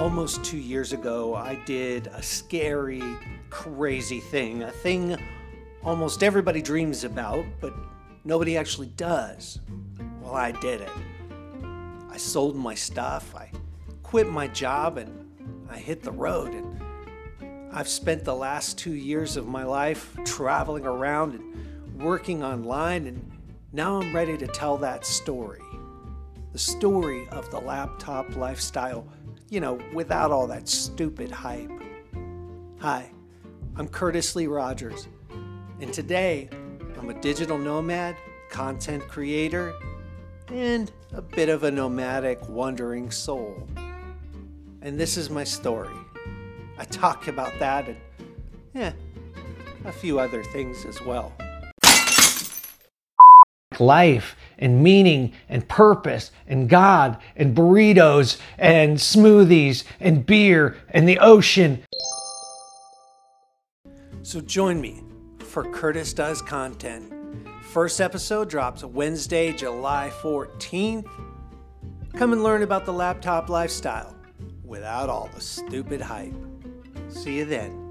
almost two years ago, I did a scary, crazy thing. A thing almost everybody dreams about, but nobody actually does. Well, I did it. I sold my stuff, I quit my job, and I hit the road. And I've spent the last two years of my life traveling around and working online, and now I'm ready to tell that story. The story of the laptop lifestyle, you know, without all that stupid hype. Hi, I'm Curtis Lee Rogers, and today I'm a digital nomad, content creator, and a bit of a nomadic, wandering soul. And this is my story. I talk about that and, yeah, a few other things as well. Life and meaning and purpose and God and burritos and smoothies and beer and the ocean. So join me for Curtis Does Content. First episode drops Wednesday, July 14th. Come and learn about the laptop lifestyle without all the stupid hype. See you then.